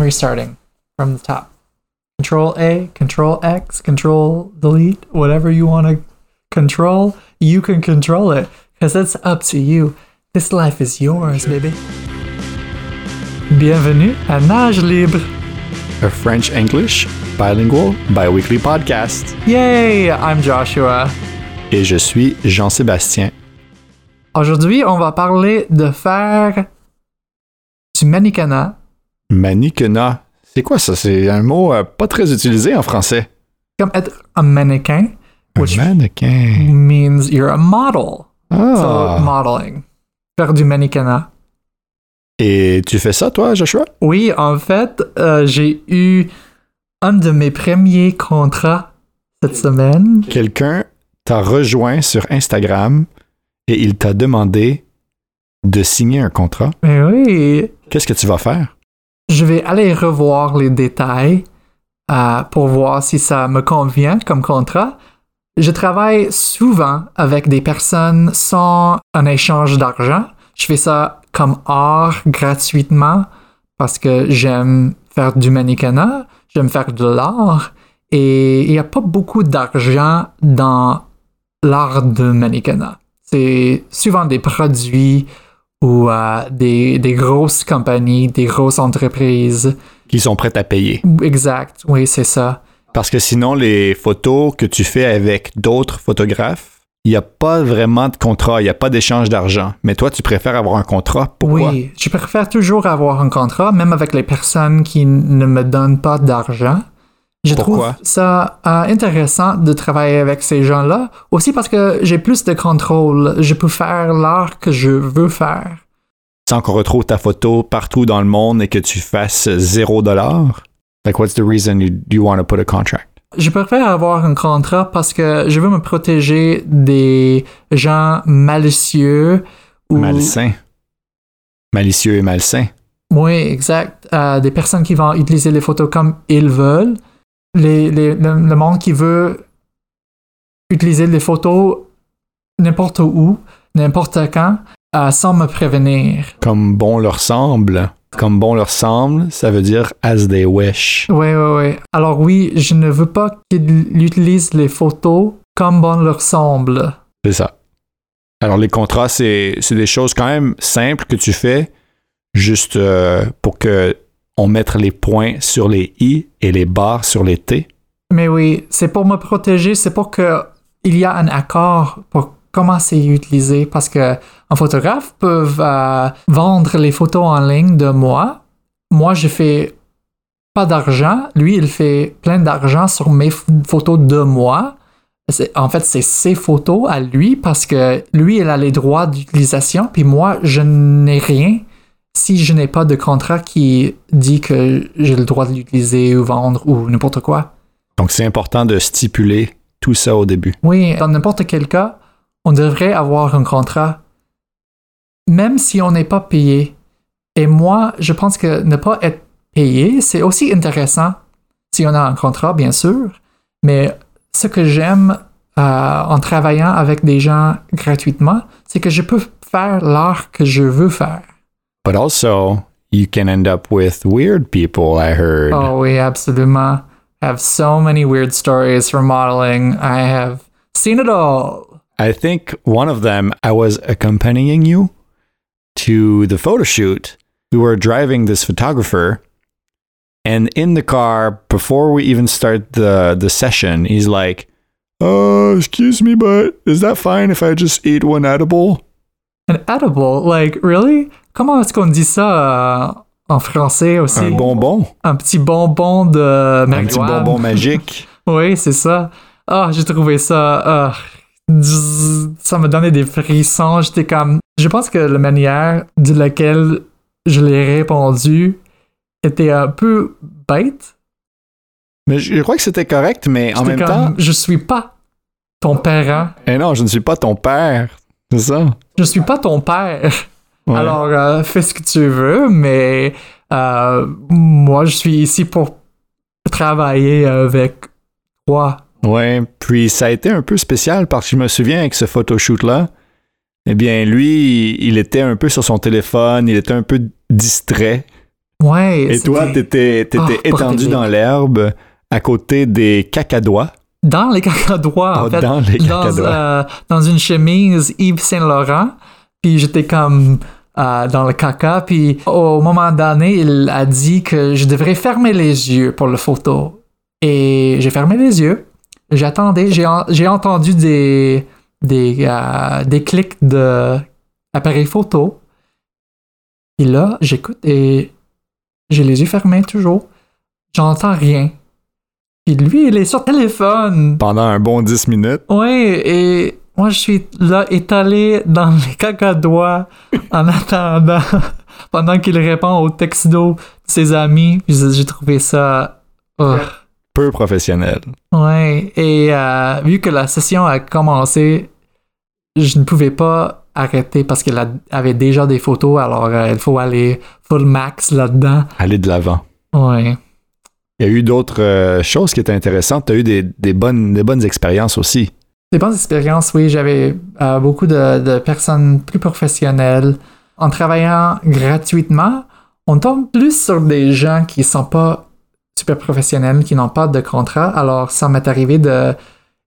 restarting from the top. Control A, Control X, Control Delete, whatever you want to control, you can control it because it's up to you. This life is yours, baby. Bienvenue à Nage Libre. A French English bilingual biweekly podcast. Yay! I'm Joshua. Et je suis Jean-Sébastien. Aujourd'hui, on va parler de faire du mannequinat. Mannequinat. C'est quoi ça? C'est un mot euh, pas très utilisé en français. Comme être un mannequin, which mannequin. means you're a model. So, Ah. modeling. Faire du mannequinat. Et tu fais ça, toi, Joshua? Oui, en fait, euh, j'ai eu un de mes premiers contrats cette semaine. Quelqu'un t'a rejoint sur Instagram et il t'a demandé de signer un contrat. Mais oui, Qu'est-ce que tu vas faire? Je vais aller revoir les détails euh, pour voir si ça me convient comme contrat. Je travaille souvent avec des personnes sans un échange d'argent. Je fais ça comme art gratuitement parce que j'aime faire du mannequinat, j'aime faire de l'art et il n'y a pas beaucoup d'argent dans l'art de mannequinat. C'est souvent des produits ou euh, des, des grosses compagnies, des grosses entreprises. Qui sont prêts à payer. Exact, oui, c'est ça. Parce que sinon, les photos que tu fais avec d'autres photographes, il n'y a pas vraiment de contrat, il n'y a pas d'échange d'argent. Mais toi, tu préfères avoir un contrat? Pourquoi? Oui, je préfère toujours avoir un contrat, même avec les personnes qui ne me donnent pas d'argent. Je Pourquoi? trouve ça euh, intéressant de travailler avec ces gens-là, aussi parce que j'ai plus de contrôle. Je peux faire l'art que je veux faire. Sans qu'on retrouve ta photo partout dans le monde et que tu fasses zéro dollar? Like, what's the reason you, you want to put a contract? Je préfère avoir un contrat parce que je veux me protéger des gens malicieux ou Malsain. Malicieux et malsain. Oui, exact. Euh, des personnes qui vont utiliser les photos comme ils veulent. Les, les- le, monde qui veut utiliser les photos n'importe où, n'importe quand, euh, sans me prévenir. Comme bon leur semble. Comme bon leur semble, ça veut dire as they wish. Oui, oui, oui. Alors oui, je ne veux pas qu'ils utilisent les photos comme bon leur semble. C'est ça. Alors, les contrats, c'est c'est des choses quand même simples que tu fais juste euh, pour que on mette les points sur les i et les barres sur les t. Mais oui, c'est pour me protéger, c'est pour que il y a un accord pour comment c'est utilisé parce que un photographe peut euh, vendre les photos en ligne de moi. Moi, je fais pas d'argent. Lui, il fait plein d'argent sur mes photos de moi. En fait, c'est ses photos à lui parce que lui, il a les droits d'utilisation, puis moi, je n'ai rien si je n'ai pas de contrat qui dit que j'ai le droit de l'utiliser ou vendre ou n'importe quoi. Donc, c'est important de stipuler tout ça au début. Oui, dans n'importe quel cas, on devrait avoir un contrat, même si on n'est pas payé. Et moi, je pense que ne pas être payé, c'est aussi intéressant si on a un contrat, bien sûr. Mais ce que j'aime euh, en travaillant avec des gens gratuitement, c'est que je peux faire l'art que je veux faire. But also, you can end up with weird people, I heard. Oh oui, absolument. I have so many weird stories from modeling. I have seen it all. I think one of them, I was accompanying you to the photo shoot. We were driving this photographer, and in the car, before we even start the, the session, he's like, Oh, excuse me, but is that fine if I just eat one edible? An edible? Like, really? Comment est-ce qu'on dit ça euh, en français aussi? Un bonbon? Un petit bonbon de Un marijuana. petit bonbon magique? Oui, c'est ça. Ah, j'ai trouvé ça. ah, ça me donnait des frissons. J'étais comme. Je pense que la manière de laquelle je l'ai répondu était un peu bête. Mais je crois que c'était correct, mais en même comme, temps, Je suis pas ton parent. eh non, je ne suis pas ton père. C'est ça? Je suis pas ton père. Ouais. Alors, euh, fais ce que tu veux, mais euh, moi, je suis ici pour travailler avec toi. Ouais, puis ça a été un peu spécial parce que je me souviens avec ce photoshoot-là, eh bien, lui, il était un peu sur son téléphone, il était un peu distrait. Ouais. Et toi, t'étais étais Ah, étendu dans l'herbe à côté des cacadois. Dans les cacadois, en fait. dans les dans, cacadois. euh, dans une chemise Yves Saint-Laurent. Puis j'étais comme euh, dans le caca. Puis au moment donné, il a dit que je devrais fermer les yeux pour le photo. Et j'ai fermé les yeux. J'attendais. J'ai, en- j'ai entendu des, des, euh, des clics de appareil photo. Et là, j'écoute et j'ai les yeux fermés toujours. J'entends rien. Puis lui, il est sur téléphone. Pendant un bon 10 minutes. Oui, et moi, je suis là étalé dans les cacadois en attendant, pendant qu'il répond au texto de ses amis. J'ai trouvé ça. oh. Peu professionnel. Ouais, et euh, vu que la session a commencé, je ne pouvais pas arrêter parce qu'elle a- avait déjà des photos, alors euh, il faut aller full max là-dedans. Aller de l'avant. Ouais. Il y a eu d'autres euh, choses qui étaient intéressantes. Tu as eu des, des bonnes, des bonnes expériences aussi. Bonnes expériences, oui. J'avais euh, beaucoup de, de personnes plus professionnelles. En travaillant gratuitement, on tombe plus sur des gens qui sont pas super professionnels, qui n'ont pas de contrat. Alors, ça m'est arrivé de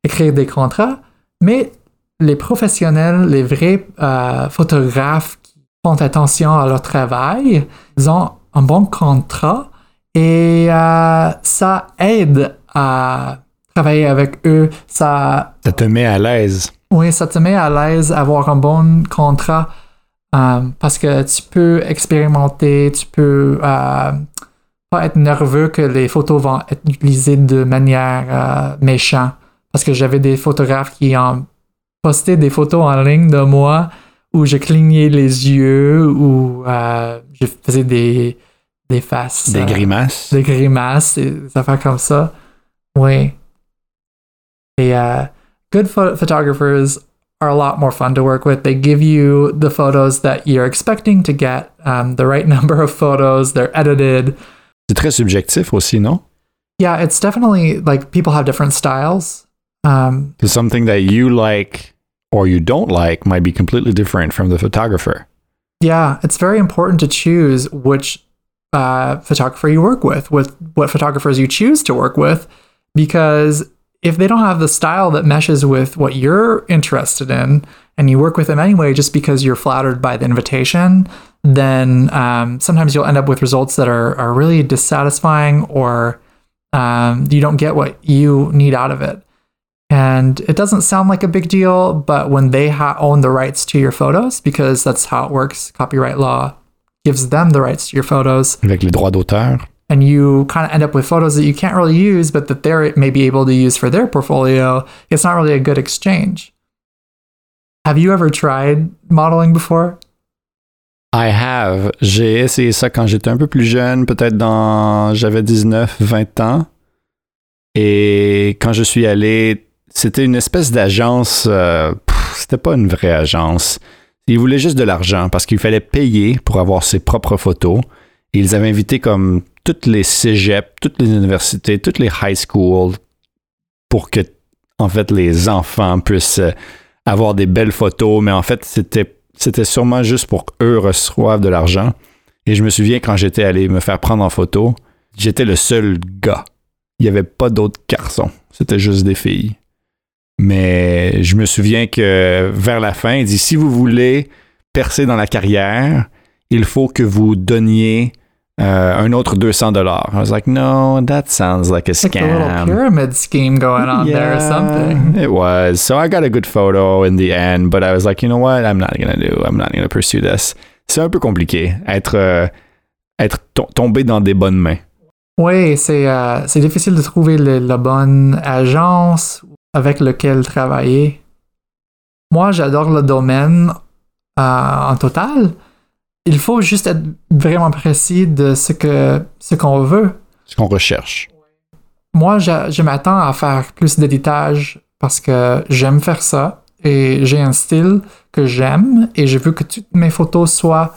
écrire des contrats, mais les professionnels, les vrais euh, photographes qui font attention à leur travail, ils ont un bon contrat et euh, ça aide à travailler avec eux. Ça Ça te met à l'aise. oui, ça te met à l'aise avoir un bon contrat euh, parce que tu peux expérimenter, tu peux euh, pas être nerveux que les photos vont être utilisées de manière euh, méchante. Parce que j'avais des photographes qui ont posté des photos en ligne de moi où je clignais les yeux, où je faisais des, des faces. Des grimaces. des grimaces, des affaires comme ça. Oui. Et uh, good pho- photographers are a lot more fun to work with. They give you the photos that you're expecting to get, um, the right number of photos, they're edited. C'est très subjectif aussi, non? Yeah, it's definitely like people have different styles. Um, So something that you like or you don't like might be completely different from the photographer. Yeah, it's very important to choose which uh, photographer you work with, with what photographers you choose to work with, because if they don't have the style that meshes with what you're interested in, and you work with them anyway just because you're flattered by the invitation, then um, sometimes you'll end up with results that are, are really dissatisfying or um, you don't get what you need out of it. And it doesn't sound like a big deal, but when they ha- own the rights to your photos, because that's how it works, copyright law gives them the rights to your photos, Avec les droits d'auteur. And you kind of end up with photos that you can't really use, but that they may be able to use for their portfolio, it's not really a good exchange. Have you ever tried modeling before? I have. J'ai essayé ça quand j'étais un peu plus jeune, peut-être dans. J'avais 19, 20 ans. Et quand je suis allé, c'était une espèce d'agence. euh, c'était pas une vraie agence. Ils voulaient juste de l'argent parce qu'il fallait payer pour avoir ses propres photos. Et ils avaient invité comme toutes les cégeps, toutes les universités, toutes les high schools pour que, en fait, les enfants puissent euh, avoir des belles photos. Mais en fait, c'était c'était sûrement juste pour qu'eux reçoivent de l'argent. Et je me souviens quand j'étais allé me faire prendre en photo, j'étais le seul gars. Il n'y avait pas d'autres garçons. C'était juste des filles. Mais je me souviens que vers la fin, il dit si vous voulez percer dans la carrière, il faut que vous donniez euh, un autre 200 dollars. I was like, no, that sounds like a Like a little scam. pyramid scheme going on there or something. It was. So I got a good photo in the end, but I was like, you know what? I'm not gonna do. I'm not gonna pursue this. C'est un peu compliqué être euh, être to- tombé dans des bonnes mains. Oui, c'est euh, difficile de trouver le- la bonne agence avec laquelle travailler. Moi, j'adore le domaine euh, en total. Il faut juste être vraiment précis de ce que ce qu'on veut. Ce qu'on recherche. Moi, je, je m'attends à faire plus d'éditage parce que j'aime faire ça et j'ai un style que j'aime et je veux que toutes mes photos soient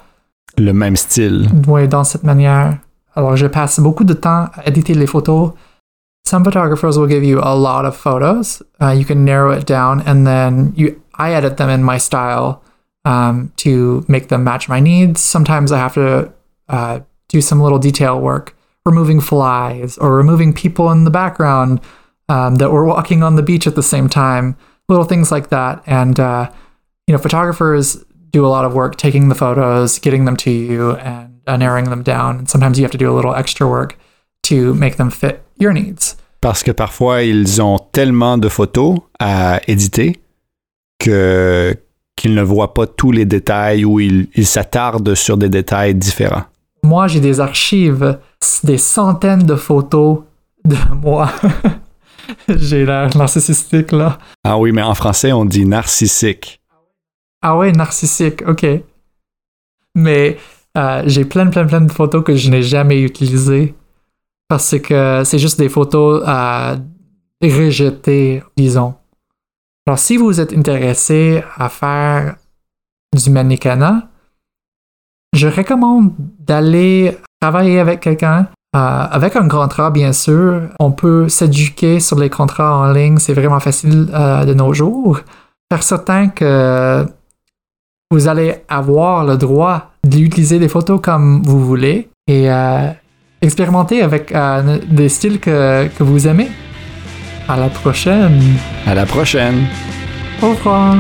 Le même style. Ouais, dans cette manière. Alors, je passe beaucoup de temps à éditer les photos. Some photographers will give you a lot of photos. Uh, you can narrow it down, and then you I edit them in my style um, to make them match my needs. Sometimes I have to uh, do some little detail work, removing flies or removing people in the background um, that were walking on the beach at the same time, little things like that. And, uh, you know, photographers do a lot of work taking the photos, getting them to you, and uh, narrowing them down. And sometimes you have to do a little extra work to make them fit your needs. Parce que parfois, ils ont tellement de photos à éditer que qu'ils ne voient pas tous les détails ou ils s'attardent sur des détails différents. Moi, j'ai des archives, des centaines de photos de moi. j'ai l'air narcissistique là. Ah oui, mais en français, on dit narcissique. Ah ouais, narcissique, ok. Mais euh, j'ai plein, plein, plein de photos que je n'ai jamais utilisées parce que c'est juste des photos euh, rejetées, disons. Alors, si vous êtes intéressé à faire du mannequinat, je recommande d'aller travailler avec quelqu'un. Euh, avec un contrat, bien sûr, on peut s'éduquer sur les contrats en ligne. C'est vraiment facile euh, de nos jours. Faire certain que vous allez avoir le droit d'utiliser les photos comme vous voulez et euh, expérimenter avec des styles que vous aimez. À la prochaine. À la prochaine! Au revoir.